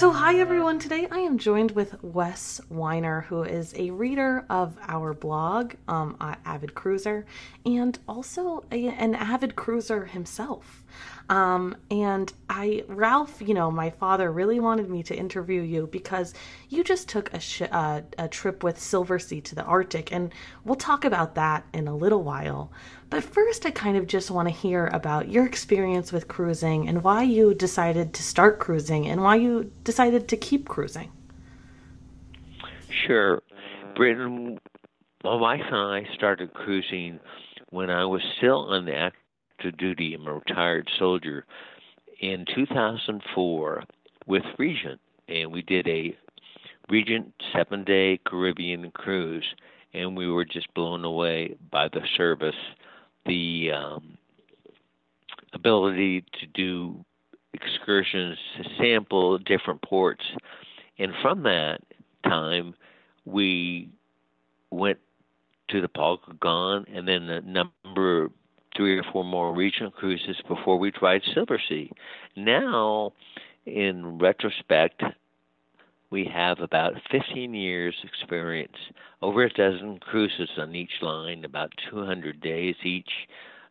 So, hi everyone. Today I am joined with Wes Weiner, who is a reader of our blog, um, Avid Cruiser, and also a, an avid cruiser himself. Um, and I, Ralph, you know, my father really wanted me to interview you because you just took a, sh- uh, a trip with Silversea to the Arctic, and we'll talk about that in a little while. But first, I kind of just want to hear about your experience with cruising and why you decided to start cruising and why you decided to keep cruising. Sure. Britton, my wife and I started cruising when I was still on the active duty. I'm a retired soldier. In 2004 with Regent, and we did a Regent seven day Caribbean cruise, and we were just blown away by the service, the um, ability to do excursions to sample different ports. And from that time, we went to the Paul Gauguin and then a number three or four more Regent cruises before we tried Silversea. Now, in retrospect, we have about 15 years experience, over a dozen cruises on each line, about 200 days each,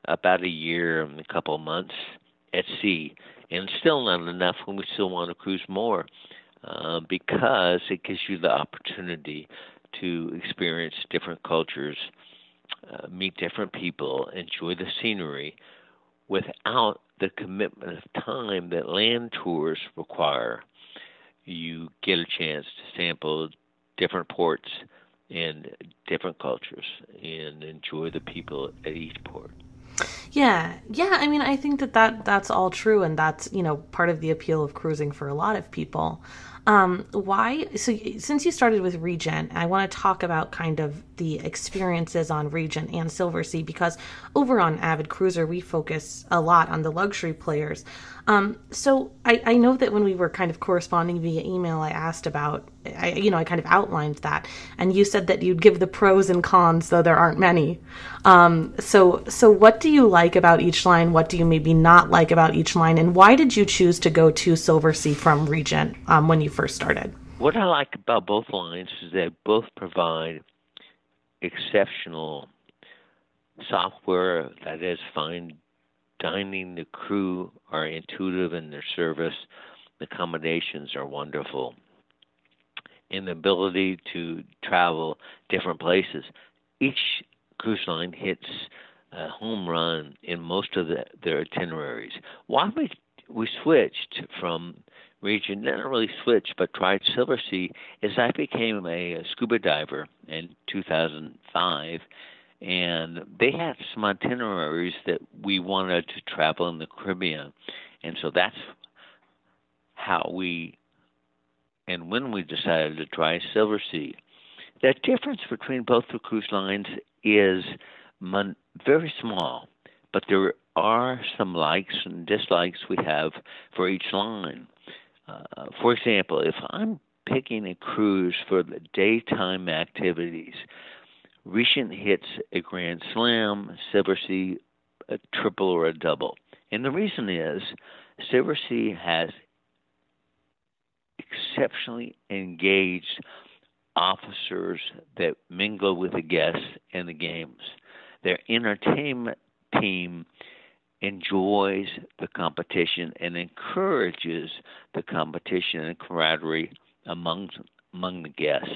about a year and a couple of months at sea, and still not enough when we still want to cruise more, uh, because it gives you the opportunity to experience different cultures uh, meet different people, enjoy the scenery without the commitment of time that land tours require. You get a chance to sample different ports and different cultures and enjoy the people at each port. Yeah, yeah. I mean, I think that, that that's all true, and that's you know part of the appeal of cruising for a lot of people. Um, why? So, since you started with Regent, I want to talk about kind of the experiences on Regent and Silversea because over on Avid Cruiser, we focus a lot on the luxury players. Um, so, I, I know that when we were kind of corresponding via email, I asked about, I, you know, I kind of outlined that, and you said that you'd give the pros and cons, though there aren't many. Um, so, so what do you like about each line? What do you maybe not like about each line? And why did you choose to go to Silversea from Regent um, when you first started? What I like about both lines is they both provide exceptional software that is fine dining. The crew are intuitive in their service. The accommodations are wonderful. And the ability to travel different places. Each cruise line hits a home run in most of the, their itineraries. Why we we switched from Regent, not really switched, but tried Silver Sea, as I became a, a scuba diver in 2005, and they had some itineraries that we wanted to travel in the Caribbean, and so that's how we and when we decided to try Silver Sea. The difference between both the cruise lines is mon- very small, but there are some likes and dislikes we have for each line. Uh, for example, if I'm picking a cruise for the daytime activities, Regent hits a grand slam, Silver Sea a triple or a double. And the reason is Silver Sea has exceptionally engaged officers that mingle with the guests and the games. Their entertainment team enjoys the competition and encourages the competition and camaraderie among among the guests.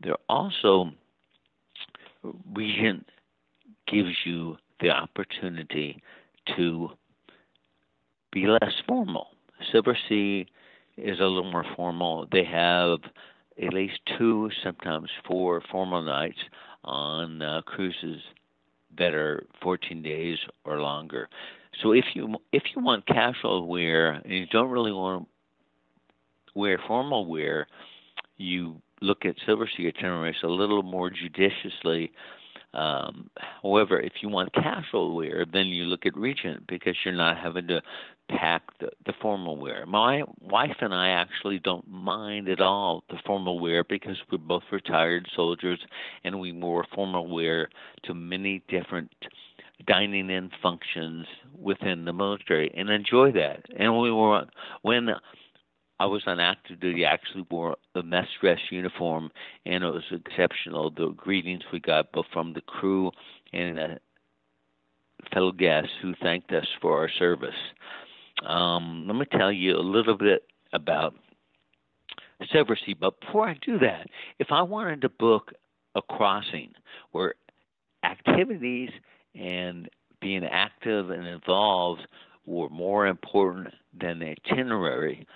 There also Regent gives you the opportunity to be less formal. Silversea is a little more formal. They have at least two, sometimes four formal nights on uh, cruises that are 14 days or longer. So if you if you want casual wear and you don't really want to wear formal wear, you look at Silversea itineraries a little more judiciously. Um, however, if you want casual wear, then you look at Regent because you're not having to pack the, the formal wear. My wife and I actually don't mind at all the formal wear because we're both retired soldiers and we wore formal wear to many different dining in functions within the military and enjoy that. And we were when I was on active duty. I actually wore a mess dress uniform, and it was exceptional. The greetings we got both from the crew and uh, fellow guests who thanked us for our service. Um, let me tell you a little bit about Silversea. But before I do that, if I wanted to book a crossing where activities and being active and involved were more important than the itinerary,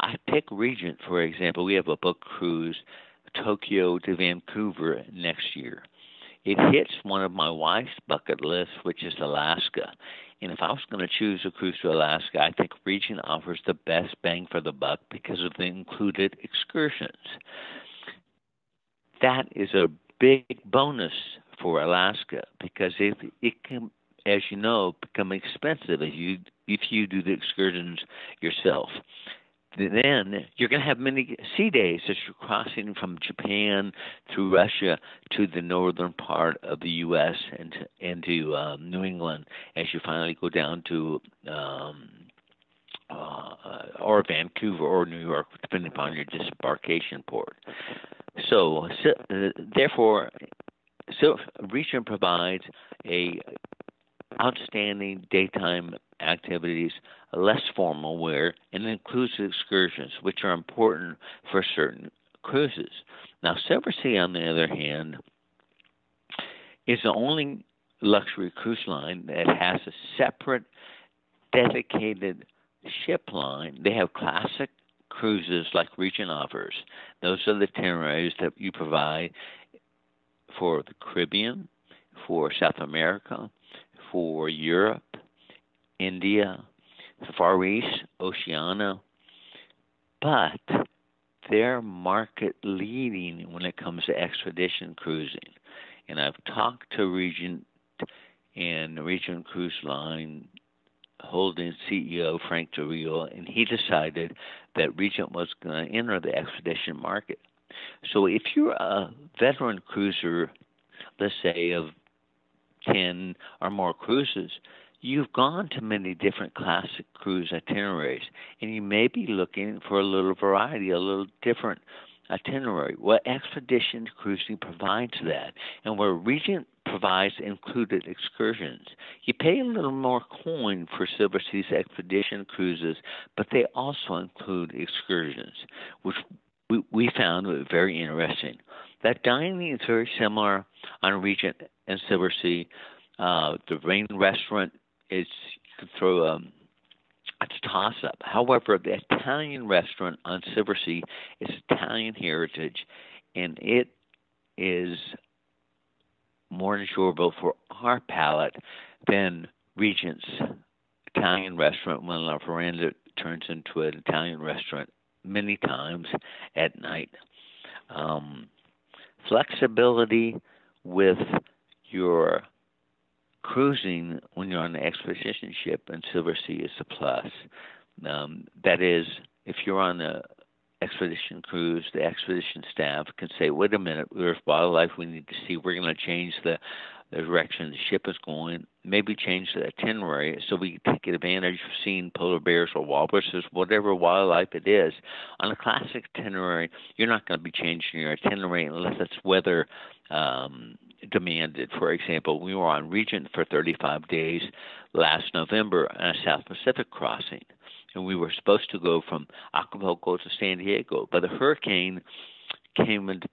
I pick Regent, for example. We have a book cruise, Tokyo to Vancouver next year. It hits one of my wife's bucket lists, which is Alaska. And if I was going to choose a cruise to Alaska, I think Regent offers the best bang for the buck because of the included excursions. That is a big bonus for Alaska because if it can, as you know, become expensive if you if you do the excursions yourself then you're going to have many sea days as you're crossing from Japan through Russia to the northern part of the U.S. and to, into um, New England as you finally go down to um, uh, or Vancouver or New York, depending upon your disembarkation port. So, so uh, therefore, so Regent provides a outstanding daytime activities, less formal wear, and includes excursions, which are important for certain cruises. Now, Silversea, on the other hand, is the only luxury cruise line that has a separate, dedicated ship line. They have classic cruises like Regent offers. Those are the itineraries that you provide for the Caribbean, for South America, for Europe, India, Far East, Oceania, but they're market leading when it comes to expedition cruising. And I've talked to Regent and Regent Cruise Line holding CEO Frank Del Rio, and he decided that Regent was going to enter the expedition market. So if you're a veteran cruiser, let's say of 10 or more cruises, you've gone to many different classic cruise itineraries, and you may be looking for a little variety, a little different itinerary. Well, Expedition Cruising provides that, and where Regent provides included excursions. You pay a little more coin for Silversea's expedition cruises, but they also include excursions, which we, we found very interesting. That dining is very similar on Regent and Silversea. Uh, the Rain Restaurant is could throw a, a toss up. However, the Italian restaurant on Silversea is Italian heritage, and it is more enjoyable for our palate than Regent's Italian restaurant when La Veranda turns into an Italian restaurant many times at night. Um, flexibility with your cruising when you're on the expedition ship and Silver Sea is a plus. Um, that is, if you're on the expedition cruise, the expedition staff can say, "Wait a minute, we're a wildlife we need to see. We're going to change the, the direction the ship is going. Maybe change the itinerary so we can take advantage of seeing polar bears or walruses, whatever wildlife it is. On a classic itinerary, you're not going to be changing your itinerary unless it's weather." Um, demanded. For example, we were on Regent for 35 days last November on a South Pacific crossing, and we were supposed to go from Acapulco to San Diego, but a hurricane came into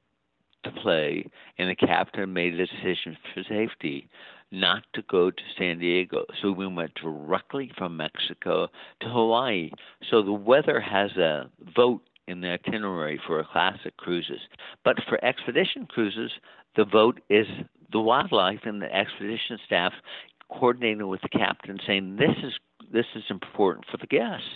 play, and the captain made a decision for safety not to go to San Diego. So we went directly from Mexico to Hawaii. So the weather has a vote in the itinerary for classic cruises. But for expedition cruises, the vote is the wildlife and the expedition staff coordinating with the captain saying this is this is important for the guests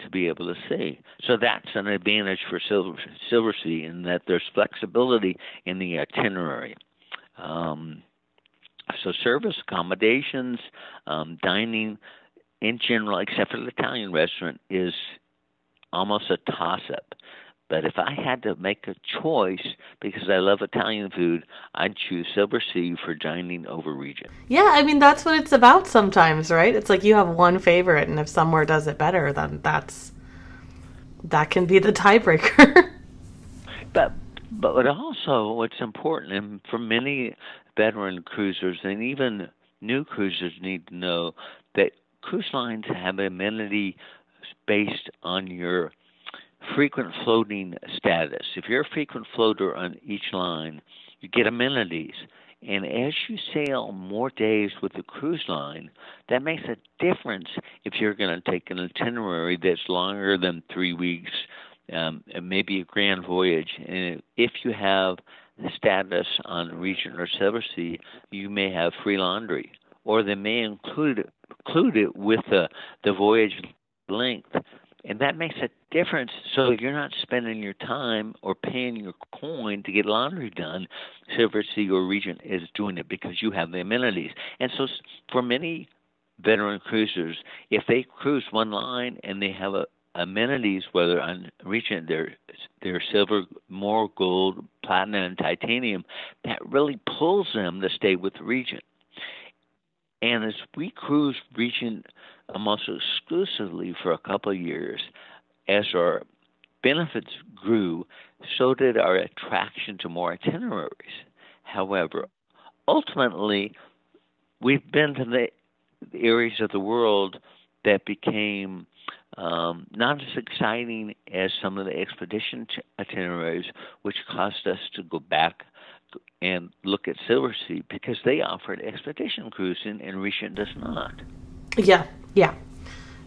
to be able to see. So that's an advantage for Silver, Silversea in that there's flexibility in the itinerary. Um, so service, accommodations, um, dining in general, except for the Italian restaurant, is almost a toss-up. But if I had to make a choice, because I love Italian food, I'd choose Silver Sea for dining over Regent. Yeah, I mean that's what it's about sometimes, right? It's like you have one favorite, and if somewhere does it better, then that's that can be the tiebreaker. but but also what's important, and for many veteran cruisers and even new cruisers need to know that cruise lines have amenity based on your frequent floating status. If you're a frequent floater on each line, you get amenities. And as you sail more days with the cruise line, that makes a difference if you're going to take an itinerary that's longer than three weeks, um, maybe a grand voyage. And if you have status on Regent or Silversea, you may have free laundry, or they may include include it with the the voyage length and that makes a difference. So you're not spending your time or paying your coin to get laundry done. Silversea or Regent is doing it because you have the amenities. And so for many veteran cruisers, if they cruise one line and they have a amenities, whether on Regent they're they're silver, more gold, platinum, and titanium, that really pulls them to stay with Regent. And as we cruise Regent almost exclusively for a couple of years, as our benefits grew, so did our attraction to more itineraries. However, ultimately, we've been to the areas of the world that became um, not as exciting as some of the expedition t- itineraries, which caused us to go back and look at Silver Sea because they offered expedition cruising and Regent does not. Yeah, yeah.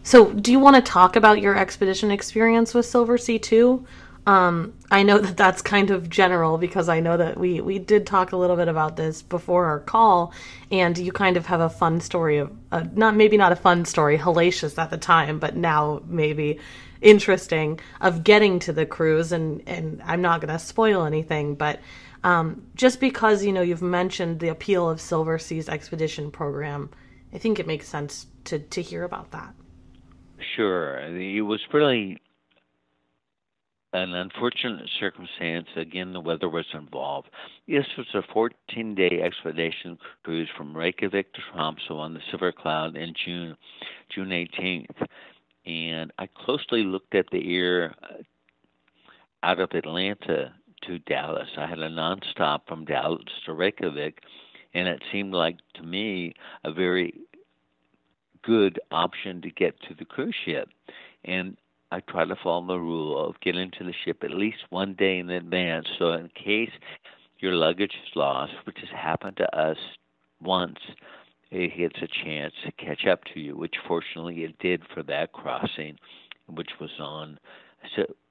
So, do you want to talk about your expedition experience with Silversea too? Um, I know that that's kind of general because I know that we we did talk a little bit about this before our call, and you kind of have a fun story of uh, not maybe not a fun story, hellacious at the time, but now maybe interesting of getting to the cruise. And and I'm not going to spoil anything, but um, just because you know you've mentioned the appeal of Silversea's expedition program, I think it makes sense to to hear about that. Sure, it was really an unfortunate circumstance. Again, the weather was involved. This was a 14 day expedition cruise from Reykjavik to Tromsø on the Silver Cloud in June, June 18th. And I closely looked at the air uh, out of Atlanta to Dallas. I had a nonstop from Dallas to Reykjavik, and it seemed like to me a very good option to get to the cruise ship. And I try to follow the rule of getting to the ship at least one day in advance, so in case your luggage is lost, which has happened to us once, it gets a chance to catch up to you, which fortunately it did for that crossing, which was on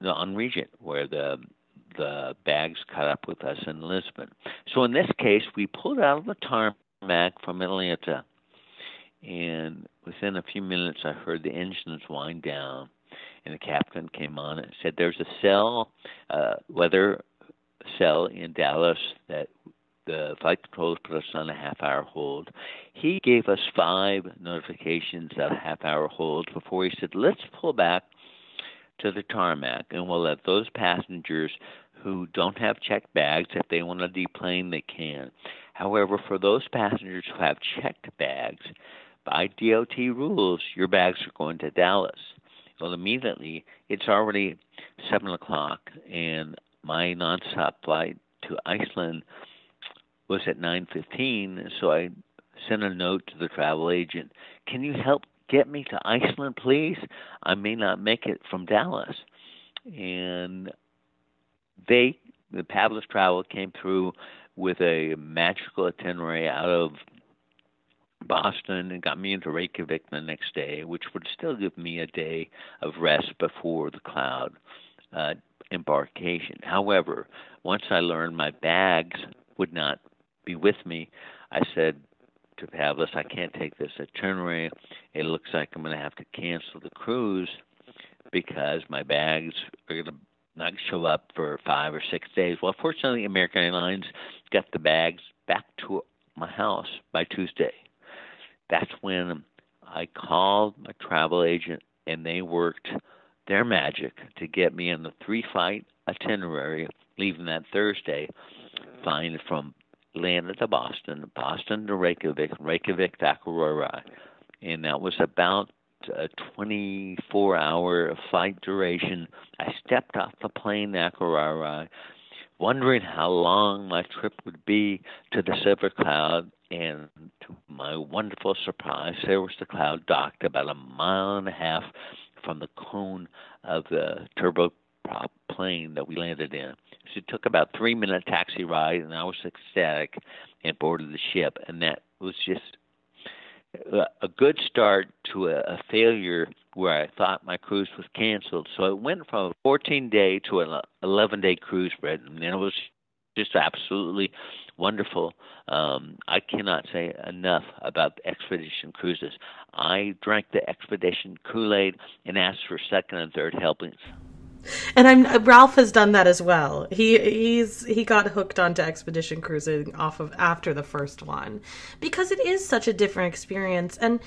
on Regent, where the the bags caught up with us in Lisbon. So in this case, we pulled out of the tarmac from Atlanta, and within a few minutes, I heard the engines wind down, and the captain came on and said, "There's a cell, uh, weather cell in Dallas that." The flight controllers put us on a half hour hold. He gave us five notifications of half hour holds before he said, Let's pull back to the tarmac and we'll let those passengers who don't have checked bags, if they want to deplane, they can. However, for those passengers who have checked bags, by DOT rules, your bags are going to Dallas. Well, immediately, it's already 7 o'clock, and my nonstop flight to Iceland was at 9.15, so I sent a note to the travel agent. Can you help get me to Iceland, please? I may not make it from Dallas. And they, the Pavlus Travel, came through with a magical itinerary out of Boston and got me into Reykjavik the next day, which would still give me a day of rest before the cloud uh, embarkation. However, once I learned my bags would not be with me, I said to Pavlus, I can't take this itinerary. It looks like I'm going to have to cancel the cruise because my bags are going to not show up for five or six days. Well, fortunately, American Airlines got the bags back to my house by Tuesday. That's when I called my travel agent and they worked their magic to get me on the three flight itinerary leaving that Thursday, flying from Atlanta to Boston, Boston to Reykjavik, Reykjavik to Akureyri. And that was about a 24 hour flight duration. I stepped off the plane at Akureyri, wondering how long my trip would be to the Silver Cloud, and to my wonderful surprise, there was the cloud docked about a mile and a half from the cone of the turboprop plane that we landed in. So it took about three minute taxi ride, and I was ecstatic and boarded the ship, and that was just a good start to a, a failure where I thought my cruise was canceled. So it went from a 14 day to an 11 day cruise, Brett, and it was just absolutely wonderful. Um, I cannot say enough about expedition cruises. I drank the expedition Kool Aid and asked for second and third helpings and I'm Ralph has done that as well. He he's he got hooked onto expedition cruising off of after the first one. Because it is such a different experience. And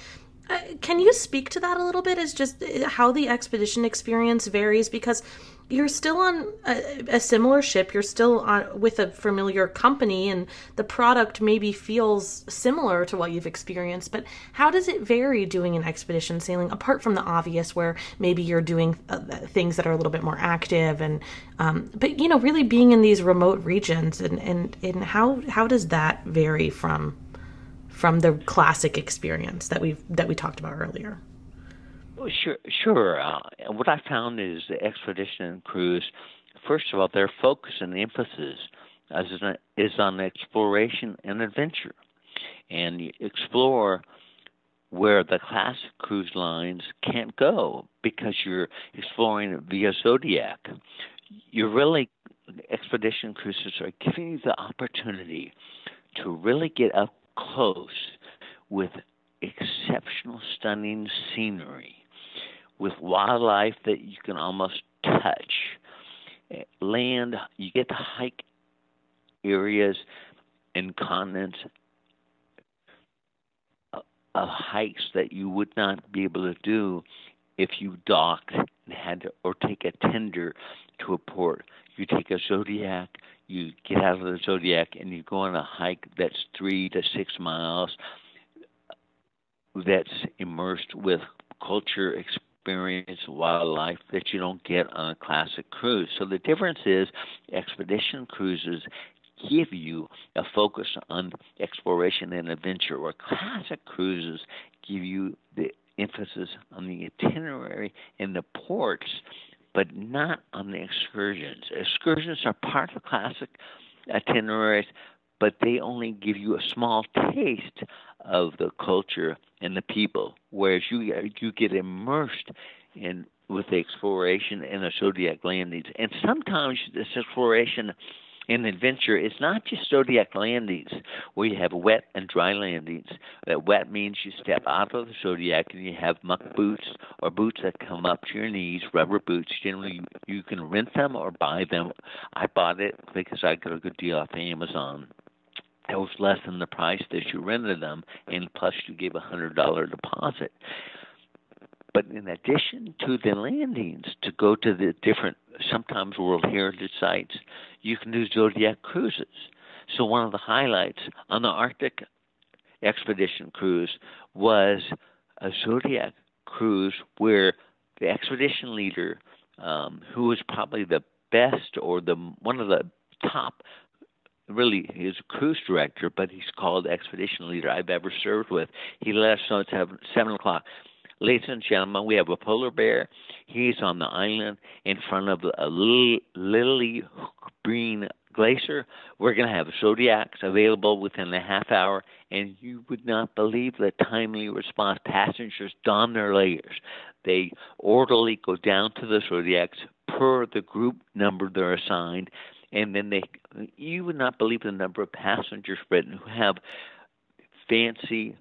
uh, can you speak to that a little bit? Is just uh, how the expedition experience varies? Because you're still on a, a, similar ship. You're still on with a familiar company and the product maybe feels similar to what you've experienced but how does it vary doing an expedition sailing apart from the obvious where maybe you're doing uh, things that are a little bit more active and um, but you know really being in these remote regions and and and how how does that vary from from the classic experience that we've that we talked about earlier Sure, sure. Uh, what I found is the expedition cruise. First of all, their focus and emphasis is on exploration and adventure, and you explore where the classic cruise lines can't go because you're exploring via Zodiac. You're really expedition cruises are giving you the opportunity to really get up close with exceptional, stunning scenery with wildlife that you can almost touch. Land, you get to hike areas and continents uh, of hikes that you would not be able to do if you docked and had to, or take a tender to a port. You take a Zodiac, you get out of the Zodiac, and you go on a hike that's three to six miles that's immersed with culture, experience experience wildlife that you don't get on a classic cruise. So the difference is expedition cruises give you a focus on exploration and adventure, where classic cruises give you the emphasis on the itinerary and the ports, but not on the excursions. Excursions are part of classic itineraries, but they only give you a small taste of the culture and the people, whereas you you get immersed in with the exploration and the zodiac landings. And sometimes this exploration and adventure is not just zodiac landings where you have wet and dry landings. That wet means you step out of the zodiac and you have muck boots or boots that come up to your knees, rubber boots. Generally, you can rent them or buy them. I bought it because I got a good deal off Amazon it was less than the price that you rented them, and plus you gave a hundred dollar deposit. But in addition to the landings, to go to the different, sometimes World Heritage sites, you can do Zodiac cruises. So one of the highlights on the Arctic expedition cruise was a Zodiac cruise where the expedition leader, um, who was probably the best or the one of the top really he's a cruise director, but he's called expedition leader I've ever served with. He let us know at seven, o'clock. Ladies and gentlemen, we have a polar bear. He's on the island in front of a little lily green glacier. We're going to have zodiacs available within a half hour, and you would not believe the timely response. Passengers don their layers. They orderly go down to the zodiacs per the group number they're assigned and then they you would not believe the number of passengers Britton who have fancy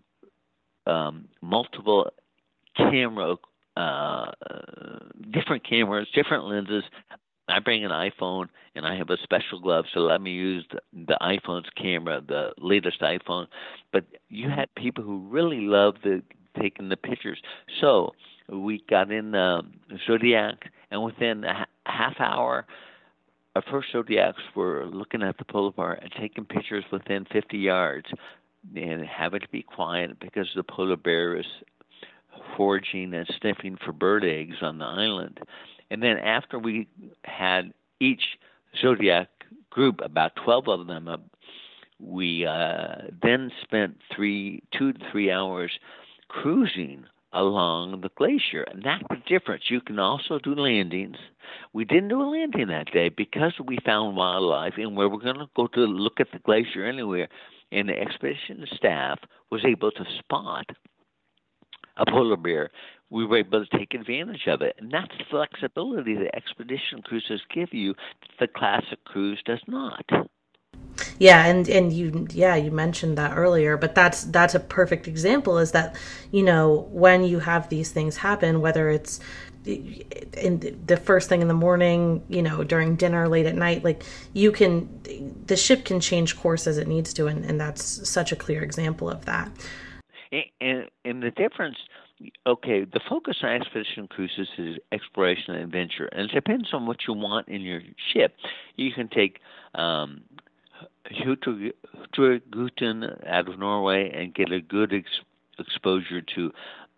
um, multiple camera uh, different cameras different lenses I bring an iPhone and I have a special glove, so let me use the, the iPhone's camera, the latest iPhone. But you had people who really love the taking the pictures. So we got in the Zodiac, and within a half hour, our first zodiacs were looking at the polar bear and taking pictures within 50 yards and having to be quiet because the polar bear is foraging and sniffing for bird eggs on the island. And then after we had each zodiac group, about 12 of them, uh, we uh, then spent three, two to three hours cruising along the glacier. And that's the difference. You can also do landings. We didn't do a landing that day because we found wildlife and where we were going to go to look at the glacier anywhere. And the expedition staff was able to spot a polar bear. We were able to take advantage of it. And that's the flexibility that expedition cruises give you that the classic cruise does not. Yeah, and and you yeah, you mentioned that earlier, but that's that's a perfect example is that, you know, when you have these things happen, whether it's in the first thing in the morning, you know, during dinner, late at night, like you can, the ship can change course as it needs to, and, and that's such a clear example of that. And, and the difference, okay, the focus on expedition cruises is exploration and adventure, and it depends on what you want in your ship. You can take um, Hurtigruten out of Norway and get a good ex- exposure to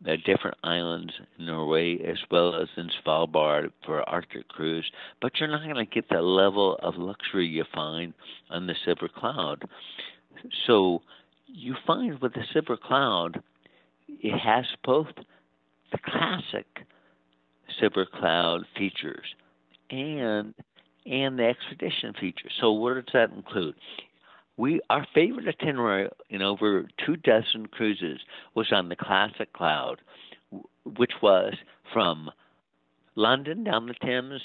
uh, different islands in Norway as well as in Svalbard for Arctic cruise, but you're not going to get the level of luxury you find on the Silver Cloud. So you find with the Silver Cloud, it has both the classic Silver Cloud features and and the expedition feature. So what does that include? We our favorite itinerary in over two dozen cruises was on the Classic Cloud, which was from London down the Thames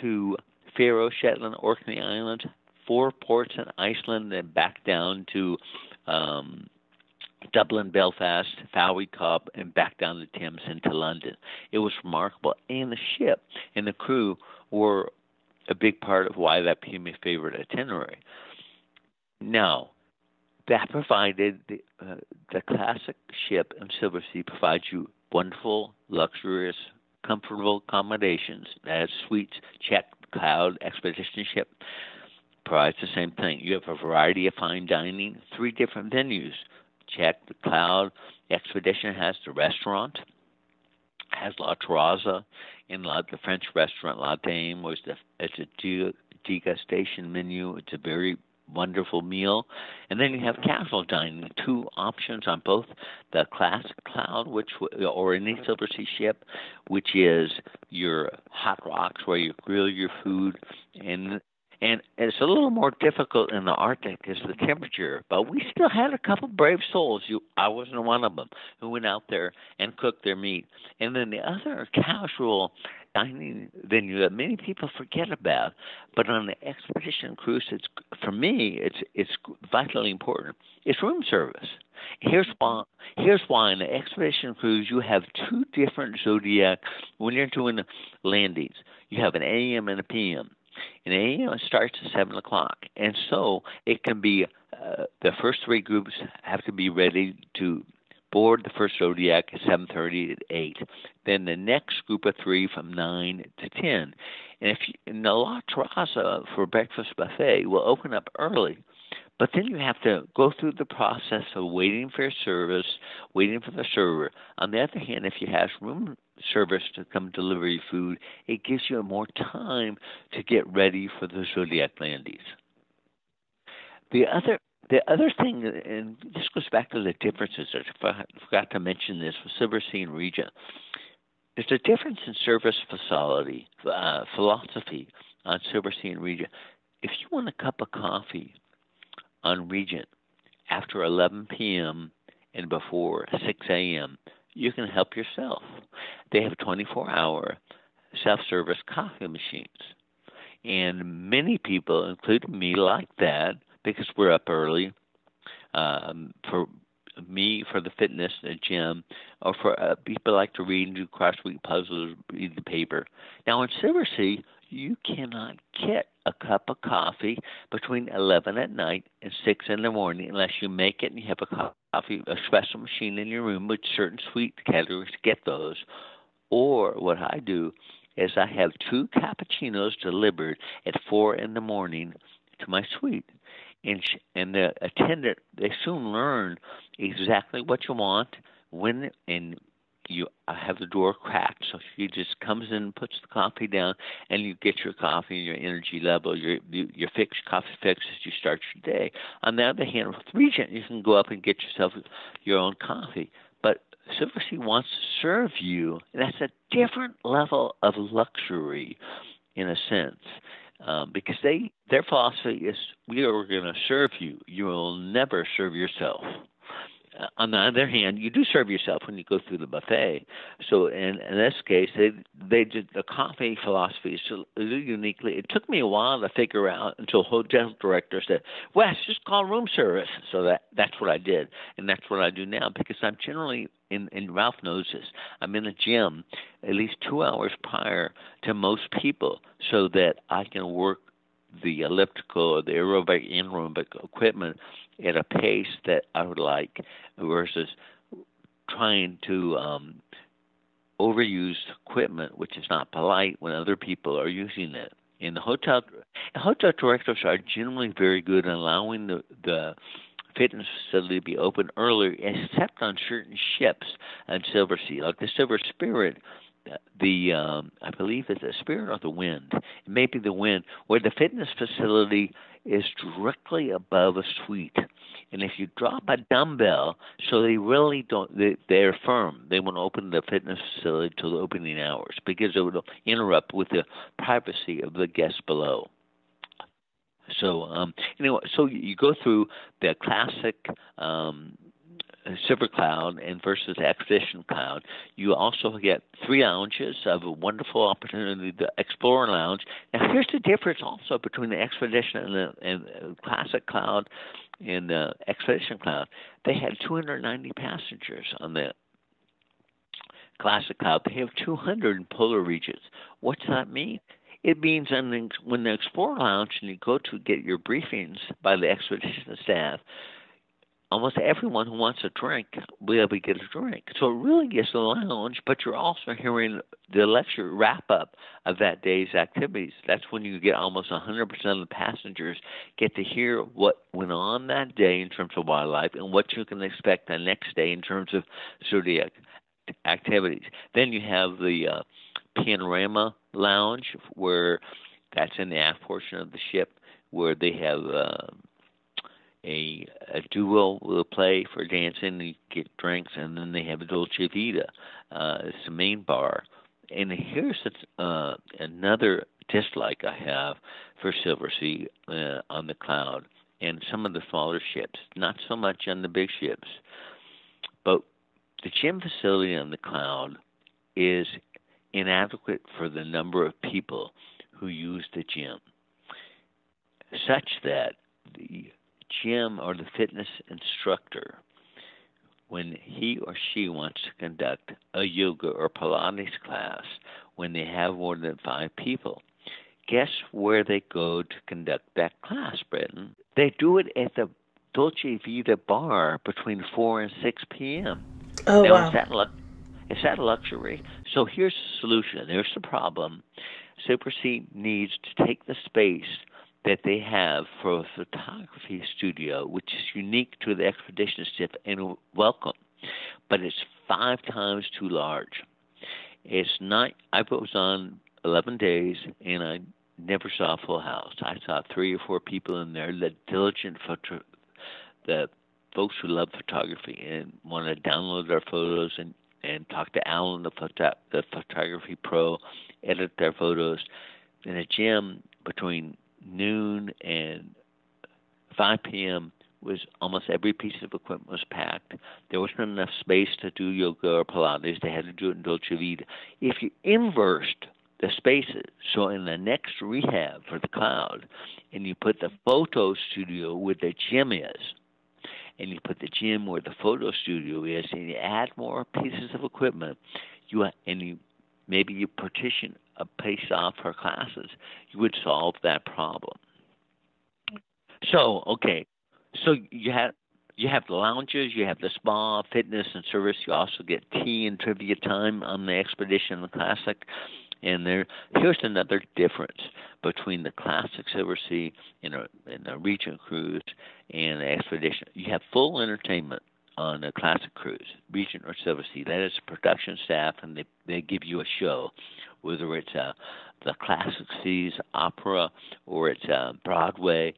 to Faroe, Shetland, Orkney Islands, four ports in Iceland, and back down to um, Dublin, Belfast, Fowey Cobh, and back down the Thames into London. It was remarkable, and the ship and the crew were a big part of why that became my favorite itinerary. Now, that provided the, uh, the classic ship in Silversea provides you wonderful, luxurious, comfortable accommodations. That suites, check, cloud, expedition ship provides the same thing. You have a variety of fine dining, three different venues. Check the cloud. Expedition has the restaurant, has La Terrazza, in La, the French restaurant La Dame was the it's a degustation menu. It's a very wonderful meal. And then you have casual dining, two options on both the classic cloud, which or any Silversea ship, which is your hot rocks where you grill your food, and and it's a little more difficult in the Arctic because the temperature. But we still had a couple brave souls. You, I wasn't one of them who went out there and cooked their meat. And then the other casual dining venue that many people forget about, but on the expedition cruise, it's for me, it's it's vitally important. It's room service. Here's why. Here's why in the expedition cruise you have two different zodiac when you're doing landings. You have an AM and a PM and AM starts at seven o'clock, and so it can be uh, the first three groups have to be ready to board the first zodiac at 7:30 at 8. Then the next group of three from 9 to 10. And if you, and the La Terrazza for breakfast buffet will open up early, but then you have to go through the process of waiting for your service, waiting for the server. On the other hand, if you have room service to come deliver food, it gives you more time to get ready for the zodiac landings. The other the other thing, and this goes back to the differences. I forgot to mention this with Silversea and Regent. There's a difference in service facility uh, philosophy on Silversea and Regent. If you want a cup of coffee on Regent after 11 p.m. and before 6 a.m., you can help yourself. They have 24 hour self service coffee machines. And many people, including me, like that because we're up early. Um, for me, for the fitness, the gym, or for uh, people like to read and do crossword puzzles, read the paper. Now in Silversea, you cannot get a cup of coffee between 11 at night and 6 in the morning unless you make it and you have a coffee, a special machine in your room with certain sweet categories get those. Or what I do is I have two cappuccinos delivered at 4 in the morning to my suite. And, sh- and the attendant, they soon learn exactly what you want, when, and you have the door cracked, so she just comes in, and puts the coffee down, and you get your coffee and your energy level, your your fixed coffee fix as you start your day. On the other hand, with Regent, you can go up and get yourself your own coffee. But Silversea wants to serve you, that's a different level of luxury, in a sense. Um, because they their philosophy is we are going to serve you. You will never serve yourself on the other hand, you do serve yourself when you go through the buffet. So in, in this case, they they did the coffee philosophy so uniquely. It took me a while to figure out until hotel director said, "Wes, just call room service." So that that's what I did, and that's what I do now because I'm generally in, and Ralph knows this. I'm in the gym at least two hours prior to most people, so that I can work the elliptical or the aerobic anaerobic equipment at a pace that I would like versus trying to um, overuse equipment, which is not polite when other people are using it. And the hotel hotel directors are generally very good in allowing the the fitness facility to be open earlier, except on certain ships on Silversea, like the Silver Spirit the um, I believe it's the spirit or the wind. It may be the wind, where the fitness facility is directly above a suite. And if you drop a dumbbell, so they really don't, they, they're firm. They won't open the fitness facility till the opening hours because it would interrupt with the privacy of the guests below. So um, anyway, so you go through the classic um, Silver Cloud and versus Expedition Cloud. You also get three lounges of a wonderful opportunity, the Explorer Lounge. Now, here's the difference also between the Expedition and the and Classic Cloud and the Expedition Cloud. They had 290 passengers on the Classic Cloud. They have 200 in polar regions. What does that mean? It means when the Explorer Lounge and you go to get your briefings by the expedition staff, almost everyone who wants a drink will be able to get a drink. So it really is a lounge, but you're also hearing the lecture wrap up of that day's activities. That's when you get almost 100% of the passengers get to hear what went on that day in terms of wildlife and what you can expect the next day in terms of zodiac activities. Then you have the uh, panorama lounge where that's in the aft portion of the ship where they have uh, a, a duo will play for dancing. You get drinks, and then they have a Dolce Vita. Uh, it's the main bar. And here's uh, another dislike I have for Silversea uh, on the Cloud and some of the smaller ships. Not so much on the big ships, but the gym facility on the Cloud is inadequate for the number of people who use the gym, such that the gym or the fitness instructor, when he or she wants to conduct a yoga or Pilates class, when they have more than five people, guess where they go to conduct that class, Britton? They do it at the Dolce Vita bar between 4 and 6 p.m. Oh, now, wow. Is that, lu- is that luxury? So here's the solution. There's the problem. Super C needs to take the space that they have for a photography studio, which is unique to the expedition ship and welcome, but it's five times too large. It's not. I was on 11 days and I never saw a full house. I saw three or four people in there, the diligent photo, the folks who love photography and want to download their photos and and talk to Alan, the photo, the photography pro, edit their photos. In a gym between noon and 5 p.m. was almost every piece of equipment was packed. There wasn't enough space to do yoga or Pilates. They had to do it in Dolce Vita. If you inversed the spaces, so in the next rehab for the cloud, and you put the photo studio where the gym is, and you put the gym where the photo studio is, and you add more pieces of equipment, you and you maybe you partition a place off her classes, you would solve that problem. So, okay, so you have you have the lounges, you have the spa, fitness, and service. You also get tea and trivia time on the expedition, the classic. And there, here's another difference between the classic Silver Sea and a, and a Regent cruise and the expedition. You have full entertainment on a classic cruise, Regent or Silversea. That is production staff, and they they give you a show, whether it's uh, the classic seas opera or it's uh, Broadway,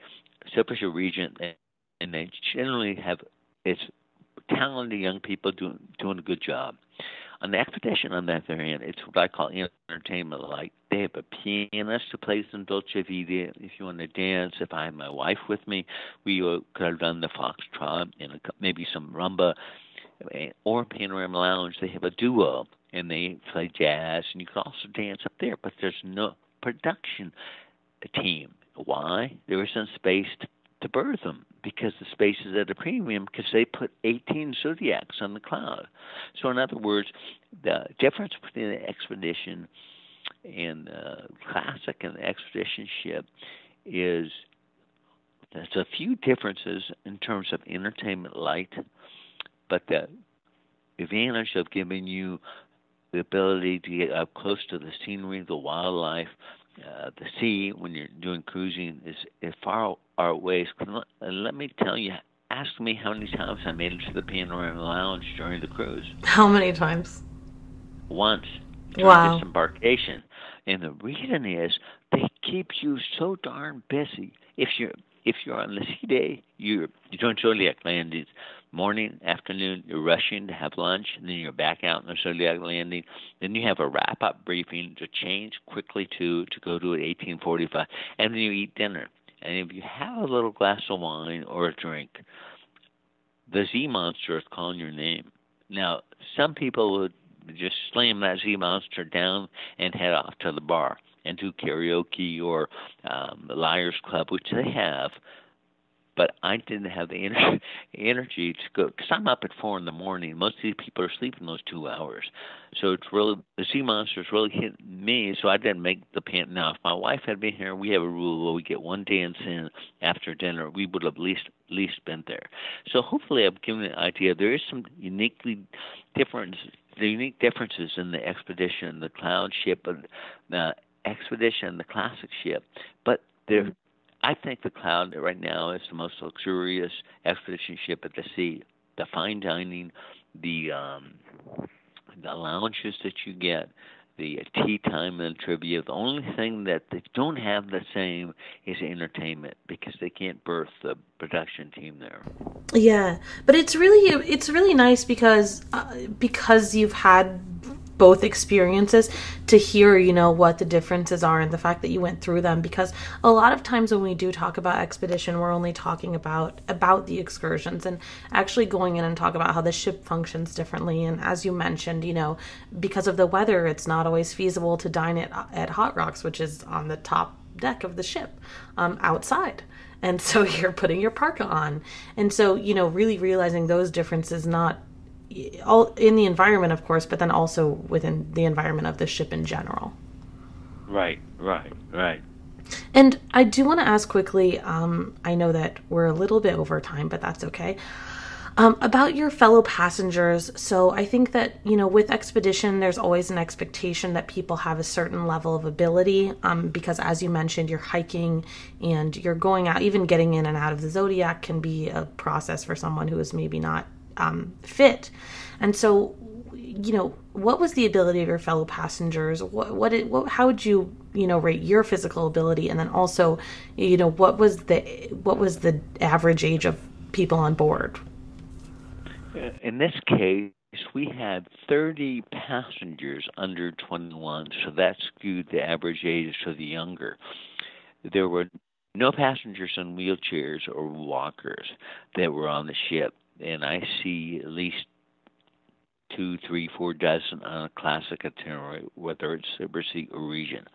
Silversea Regent, and they generally have it's talented young people doing doing a good job. On the expedition on that variant, it's what I call entertainment light. They have a pianist who plays some Dolce Vita. If you want to dance, if I had my wife with me, we could have done the foxtrot and maybe some rumba or Panorama Lounge. They have a duo and they play jazz, and you can also dance up there. But there's no production team. Why? There isn't space to to berth them because the space is at a premium because they put 18 zodiacs on the cloud. So, in other words, the difference between the expedition and the classic and the expedition ship is there's a few differences in terms of entertainment light, but the advantage of giving you the ability to get up close to the scenery, the wildlife, uh, the sea when you're doing cruising is, is far outweighs. Let me tell you, ask me how many times I made it to the Panorama Lounge during the cruise. How many times? Once during wow. disembarkation. And the reason is they keep you so darn busy. If you're if you're on the sea day, you're you're doing zodiac landings morning, afternoon, you're rushing to have lunch, and then you're back out in the Zodiac landing. Then you have a wrap up briefing to change quickly to to go to at 1845, and then you eat dinner. And if you have a little glass of wine or a drink, the Z monster is calling your name. Now, some people would just slam that Z monster down and head off to the bar and do karaoke or um, the Liars Club, which they have but I didn't have the energy, energy to go because I'm up at four in the morning. Most of these people are sleeping those two hours, so it's really the sea monsters really hit me. So I didn't make the pant. Now, if my wife had been here, we have a rule where we get one dance in after dinner. We would have at least at least been there. So hopefully, I've given an idea. There is some uniquely different the unique differences in the expedition, the cloud ship, and the uh, expedition, and the classic ship, but there I think the Cloud right now is the most luxurious expedition ship at the sea. The fine dining, the um, the lounges that you get, the tea time and trivia. The only thing that they don't have the same is entertainment because they can't berth the production team there. Yeah, but it's really it's really nice because uh, because you've had both experiences to hear, you know, what the differences are and the fact that you went through them. Because a lot of times when we do talk about expedition, we're only talking about about the excursions and actually going in and talk about how the ship functions differently. And as you mentioned, you know, because of the weather, it's not always feasible to dine at at Hot Rocks, which is on the top deck of the ship um, outside. And so you're putting your parka on. And so you know really realizing those differences not all in the environment, of course, but then also within the environment of the ship in general. Right, right, right. And I do want to ask quickly. Um, I know that we're a little bit over time, but that's okay. Um, about your fellow passengers. So I think that you know, with expedition, there's always an expectation that people have a certain level of ability. Um, because as you mentioned, you're hiking and you're going out. Even getting in and out of the zodiac can be a process for someone who is maybe not um, fit. And so, you know, what was the ability of your fellow passengers? What, what, it, what, how would you, you know, rate your physical ability? And then also, you know, what was the, what was the average age of people on board? In this case, we had 30 passengers under 21, so that skewed the average age to the younger. There were no passengers in wheelchairs or walkers that were on the ship and I see at least two, three, four dozen on a classic itinerary, whether it's Silversea or Regent.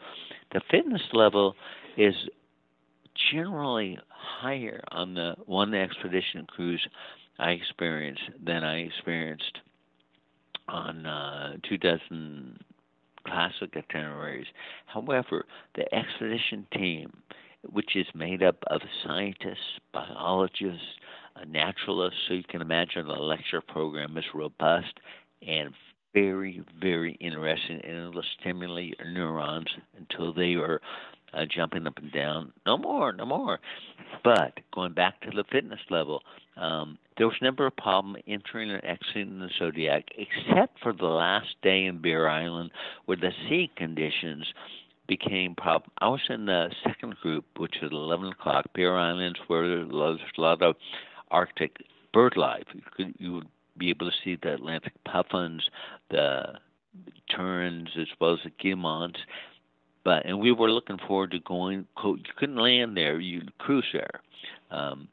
The fitness level is generally higher on the one expedition cruise I experienced than I experienced on uh, two dozen classic itineraries. However, the expedition team, which is made up of scientists, biologists, a naturalist, so you can imagine the lecture program is robust and very, very interesting, and it'll stimulate your neurons until they are uh, jumping up and down. No more, no more. But going back to the fitness level, um, there was never a problem entering or exiting the Zodiac, except for the last day in Bear Island, where the sea conditions became problem. I was in the second group, which was 11 o'clock. Bear Islands, where there's a lot of Arctic bird life. You, could, you would be able to see the Atlantic puffins, the terns, as well as the guillemots. But and we were looking forward to going. You couldn't land there; you cruise there. Um,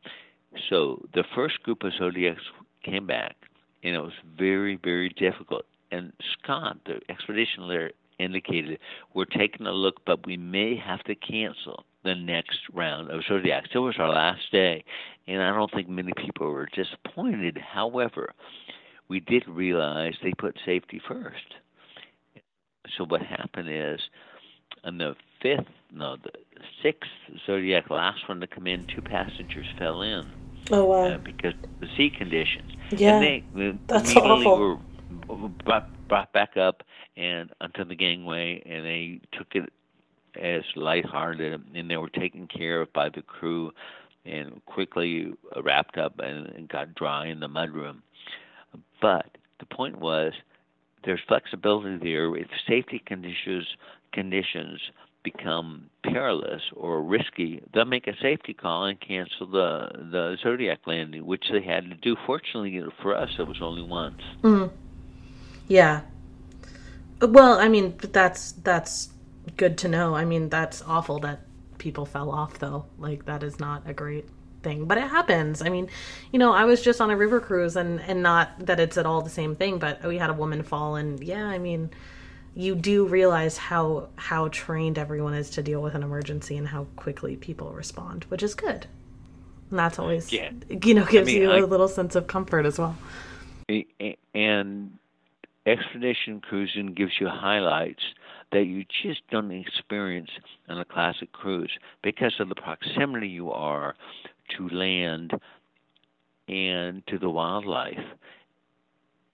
so the first group of zodiacs came back, and it was very, very difficult. And Scott, the expedition leader, indicated we're taking a look, but we may have to cancel the next round of zodiacs. It was our last day, and I don't think many people were disappointed. However, we did realize they put safety first. So what happened is, on the fifth, no, the sixth zodiac, last one to come in, two passengers fell in. Oh wow! Uh, because the sea conditions. Yeah, and they, that's awful. Were brought, brought back up and onto the gangway, and they took it as lighthearted, and they were taken care of by the crew, and quickly wrapped up and, got dry in the mudroom. But the point was, there's flexibility there. If safety conditions conditions become perilous or risky, they'll make a safety call and cancel the the Zodiac landing, which they had to do. Fortunately for us, it was only once. Mm. Yeah. Well, I mean, that's that's good to know. I mean, that's awful that people fell off, though. Like that is not a great thing, but it happens. I mean, you know, I was just on a river cruise, and and not that it's at all the same thing, but we had a woman fall, and yeah, I mean you do realize how how trained everyone is to deal with an emergency and how quickly people respond, which is good. And that's always yeah. you know gives I mean, you a little sense of comfort as well. And expedition cruising gives you highlights that you just don't experience on a classic cruise because of the proximity you are to land and to the wildlife.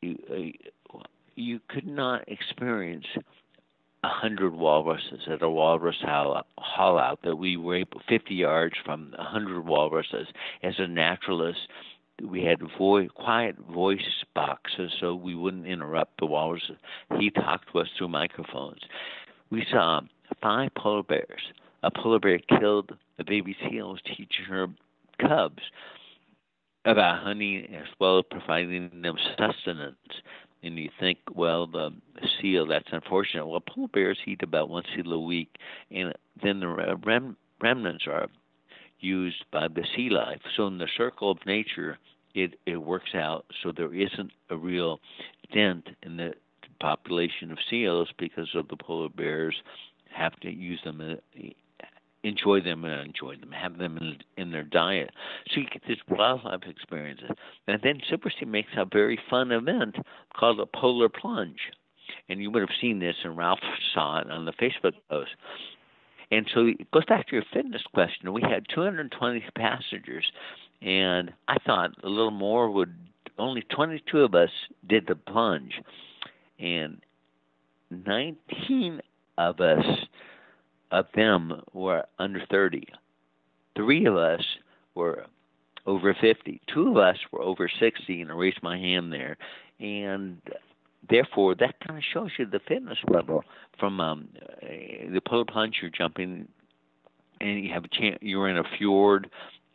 You, uh, you could not experience a hundred walruses at a walrus haul out that we were able 50 yards from a hundred walruses as a naturalist we had voice, quiet voice boxes so we wouldn't interrupt the walrus. He talked to us through microphones. We saw five polar bears. A polar bear killed a baby seal was teaching her cubs about hunting as well as providing them sustenance and you think, well, the seal, that's unfortunate. Well, polar bears eat about one seal a week, and then the rem- remnants are used by the sea life. So in the circle of nature, it, it works out so there isn't a real dent in the population of seals because of the polar bears have to use them enjoy them and enjoy them, have them in, in their diet. So you get this wildlife experiences. And then Silversea makes a very fun event called a polar plunge. And you would have seen this, and Ralph saw it on the Facebook post. And so it goes back to your fitness question. We had 220 passengers, and I thought a little more would. Only 22 of us did the plunge, and 19 of us of them were under 30. Three of us were over 50. Two of us were over 60, and I raised my hand there. And therefore, that kind of shows you the fitness level from um, the polar plunge you're jumping, and you have a chance. You're in a fjord,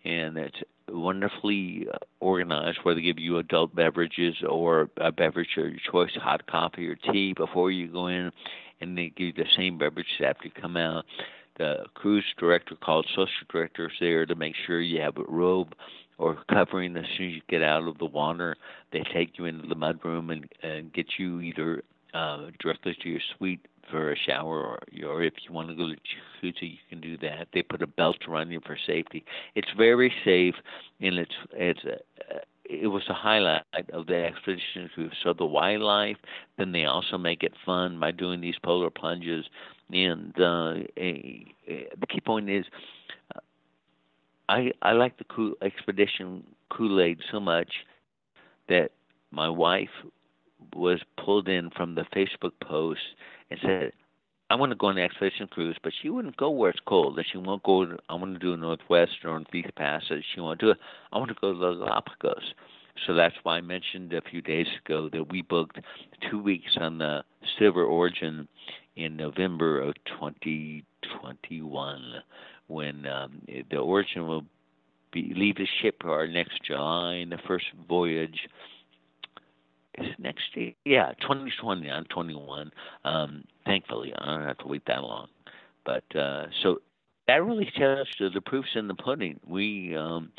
and it's wonderfully uh, organized where they give you adult beverages or a beverage of your choice, hot coffee or tea before you go in and they give you the same beverage after you come out. The cruise director called social directors there to make sure you have a robe or covering as soon as you get out of the water. They take you into the mudroom and, and get you either uh, directly to your suite for a shower, or, or if you want to go to jacuzzi, you can do that. They put a belt around you for safety. It's very safe, and it's it's a, it was a highlight of the expedition cruise. So the wildlife, then they also make it fun by doing these polar plunges. And uh, a, a, the key point is, uh, I I like the cool expedition Kool Aid so much that my wife was pulled in from the Facebook post and said, I want to go on an expedition cruise, but she wouldn't go where it's cold. And she won't go. To, I want to do Northwest or Northeast Passage. She won't do it. I want to go to the Galapagos. So that's why I mentioned a few days ago that we booked two weeks on the Silver Origin in November of 2021, when um, the Origin will be leave the shipyard next July, and the first voyage next year. Yeah, 2020. I'm 21. Um, thankfully, I don't have to wait that long. But uh, so that really tells you the proof's in the pudding. We um,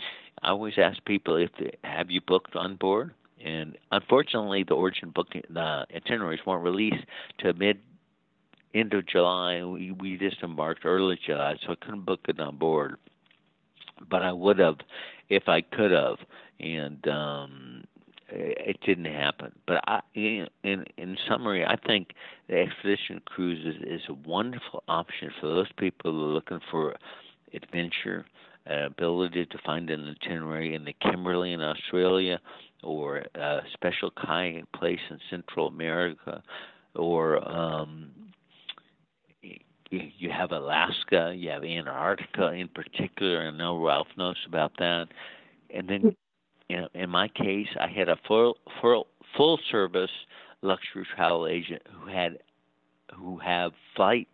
I always ask people if they, have you booked on board, and unfortunately, the origin booking the itineraries weren't released to mid end of July. We we just embarked early July, so I couldn't book it on board. But I would have if I could have, and um, it didn't happen. But I, in in summary, I think the expedition cruise is, is a wonderful option for those people who are looking for adventure, uh, ability to find an itinerary in the Kimberley in Australia, or a special kayak place in Central America, or um, you have Alaska, you have Antarctica in particular. I know Ralph knows about that, and then know, in my case, I had a full full full service luxury travel agent who had who have flight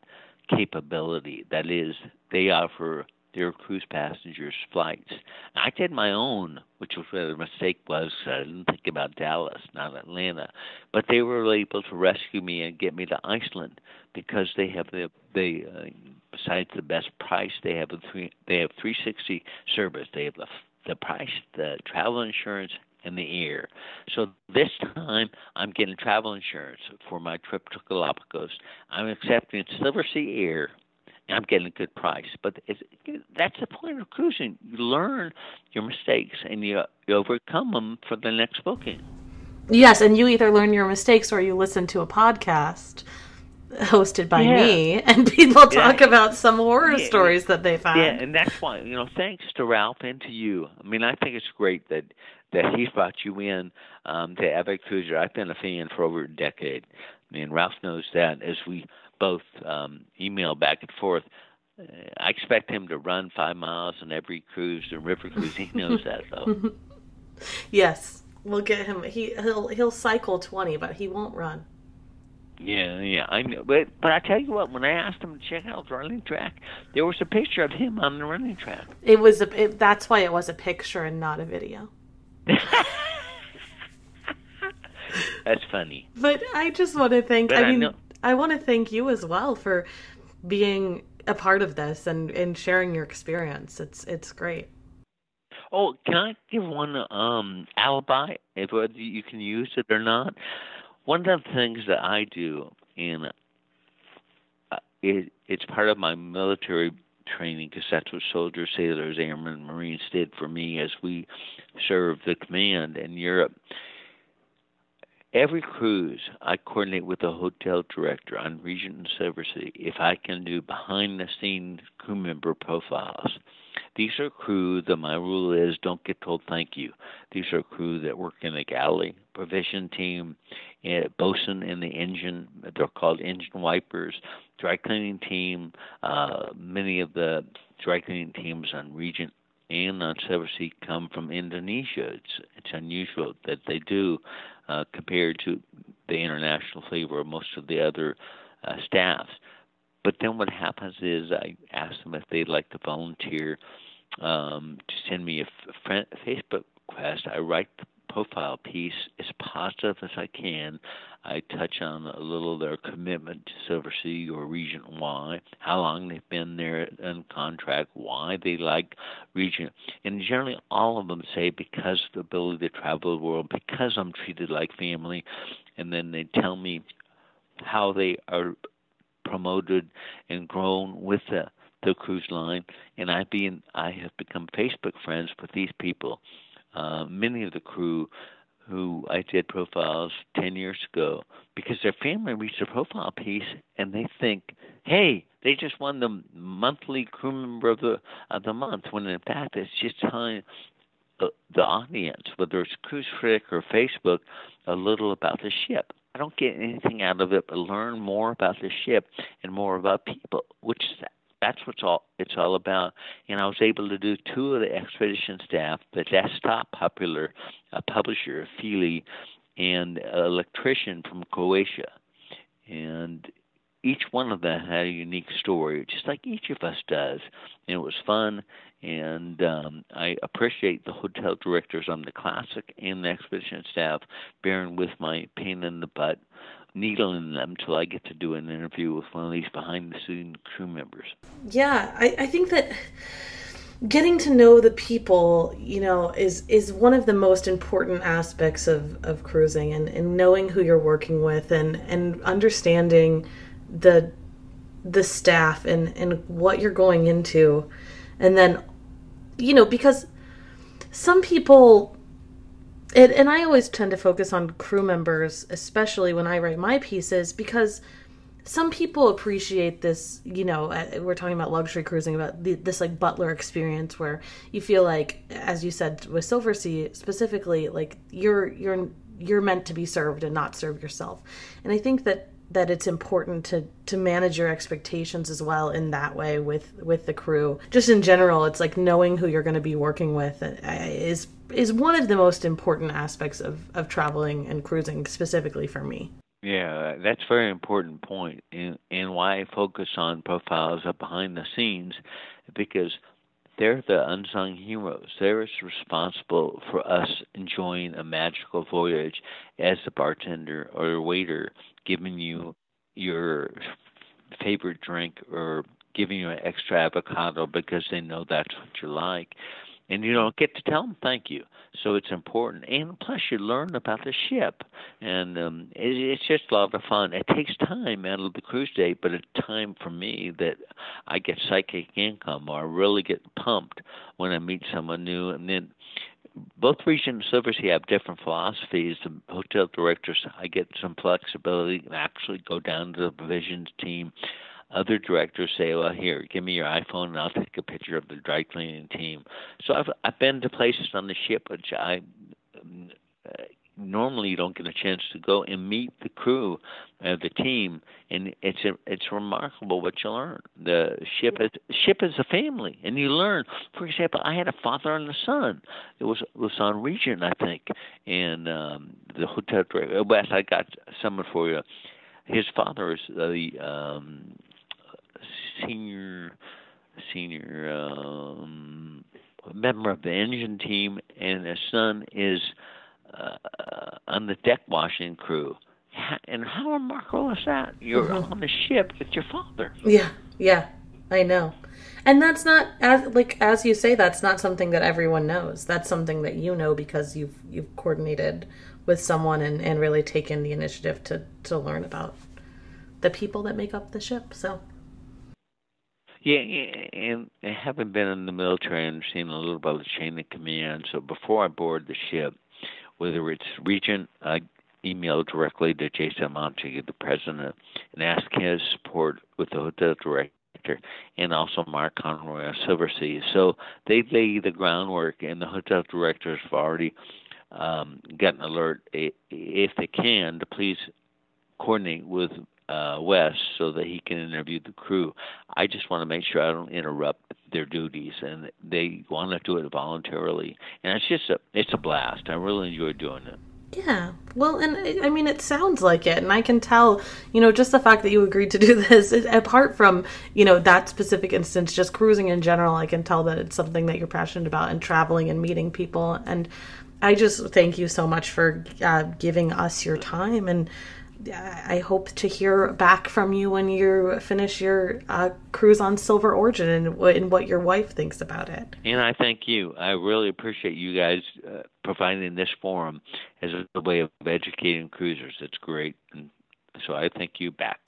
capability. That is, they offer their cruise passengers flights. I did my own, which was where the mistake was. I didn't think about Dallas, not Atlanta, but they were able to rescue me and get me to Iceland because they have the they uh, besides the best price they have a three they have 360 service. They have the the price, the travel insurance, and the air. So this time I'm getting travel insurance for my trip to Galapagos. I'm accepting Silversea Air. And I'm getting a good price, but that's the point of cruising. You learn your mistakes and you, you overcome them for the next booking. Yes, and you either learn your mistakes or you listen to a podcast hosted by yeah. me, and people talk yeah. about some horror yeah. stories that they found. Yeah, and that's why you know, thanks to Ralph and to you. I mean, I think it's great that that he's brought you in um, to Epic Cruiser. I've been a fan for over a decade. I mean, Ralph knows that. As we both um, email back and forth, uh, I expect him to run five miles on every cruise and river cruise. He knows that, though. yes, we'll get him. He he'll he'll cycle twenty, but he won't run. Yeah, yeah, I know. But but I tell you what, when I asked him to check out the running track, there was a picture of him on the running track. It was a. It, that's why it was a picture and not a video. that's funny. But I just want to thank. But I mean, I, I want to thank you as well for being a part of this and and sharing your experience. It's it's great. Oh, can I give one um alibi if whether you can use it or not? One of the things that I do, and uh, it, it's part of my military training because that's what soldiers, sailors, airmen, marines did for me as we served the command in Europe. Every cruise, I coordinate with the hotel director on Regent and Silversea if I can do behind the scenes crew member profiles. These are crew that my rule is don't get told thank you. These are crew that work in the galley, provision team, eh, bosun in the engine. They're called engine wipers. Dry cleaning team. Uh, many of the dry cleaning teams on Regent and on Silversea come from Indonesia. It's it's unusual that they do uh, compared to the international flavor of most of the other uh, staffs. But then what happens is I ask them if they'd like to volunteer um, to send me a Facebook request. I write the profile piece as positive as I can. I touch on a little their commitment to Silver Sea or Regent Y, how long they've been there in contract, why they like Regent. And generally, all of them say because of the ability to travel the world, because I'm treated like family. And then they tell me how they are promoted and grown with the the cruise line, and I've been I have become Facebook friends with these people. Uh, many of the crew who I did profiles ten years ago because their family reads the profile piece and they think, hey, they just won the monthly crew member of the of the month. When in fact it's just telling the, the audience, whether it's Cruise Critic or Facebook, a little about the ship. I don't get anything out of it but learn more about the ship and more about people, which that's what's all it's all about. And I was able to do two of the expedition staff, the desktop popular a publisher, Feely, and an electrician from Croatia. And each one of them had a unique story, just like each of us does. And it was fun, and um, I appreciate the hotel directors on the classic and the expedition staff bearing with my pain in the butt, needling them till I get to do an interview with one of these behind the scenes crew members. Yeah, I, I think that getting to know the people you know is is one of the most important aspects of of cruising and, and knowing who you're working with and and understanding the the staff and and what you're going into and then you know because some people and, and I always tend to focus on crew members especially when I write my pieces because some people appreciate this you know uh, we're talking about luxury cruising about the, this like butler experience where you feel like as you said with Silversea specifically like you're you're you're meant to be served and not serve yourself. And i think that that it's important to to manage your expectations as well in that way with with the crew. Just in general, it's like knowing who you're going to be working with uh, is is one of the most important aspects of of traveling and cruising specifically for me. Yeah, that's a very important point, and and why I focus on profiles of behind the scenes, because they're the unsung heroes. They're responsible for us enjoying a magical voyage as the bartender or waiter giving you your favorite drink or giving you an extra avocado because they know that's what you like. And you don't get to tell them thank you. So it's important. And plus, you learn about the ship. And um, it, it's just a lot of fun. It takes time out of the cruise day, but it's time for me that I get psychic income or I really get pumped when I meet someone new. And then both Regent and Silversea have different philosophies. The hotel directors, I get some flexibility and actually go down to the provisions team. Other directors say, "Well, here, give me your iPhone, and I'll take a picture of the dry cleaning team." So I've I've been to places on the ship which I normally you don't get a chance to go and meet the crew, uh, the team, and it's a, it's remarkable what you learn. The ship is ship is a family, and you learn. For example, I had a father and a son. It was on Regent, I think, and um, the hotel director. Wes, I got someone for you. His father is the um, senior senior um, member of the engine team, and his son is uh, on the deck washing crew. And how remarkable is that? You're mm-hmm. on the ship with your father. Yeah, yeah, I know. And that's not as like as you say. That's not something that everyone knows. That's something that you know because you've you've coordinated with someone and, and really taken the initiative to to learn about the people that make up the ship. So yeah, and having been in the military and seen a little about the chain of command, so before I board the ship, whether it's Regent, I email directly to Jason Montague, the president, and ask his support with the hotel director and also Mark Conroy of Silversea. So they lay the groundwork, and the hotel directors have already um, got an alert if they can to please coordinate with uh, Wes so that he can interview the crew. I just want to make sure I don't interrupt their duties, and they want to do it voluntarily. And it's just a it's a blast. I really enjoy doing it. Yeah. Well, and I mean, it sounds like it. And I can tell, you know, just the fact that you agreed to do this, apart from, you know, that specific instance, just cruising in general, I can tell that it's something that you're passionate about and traveling and meeting people. And I just thank you so much for uh, giving us your time and I hope to hear back from you when you finish your uh, cruise on Silver Origin and, and, what your wife thinks about it. And I thank you. I really appreciate you guys uh, providing this forum as a way of educating cruisers. It's great. And so I thank you back.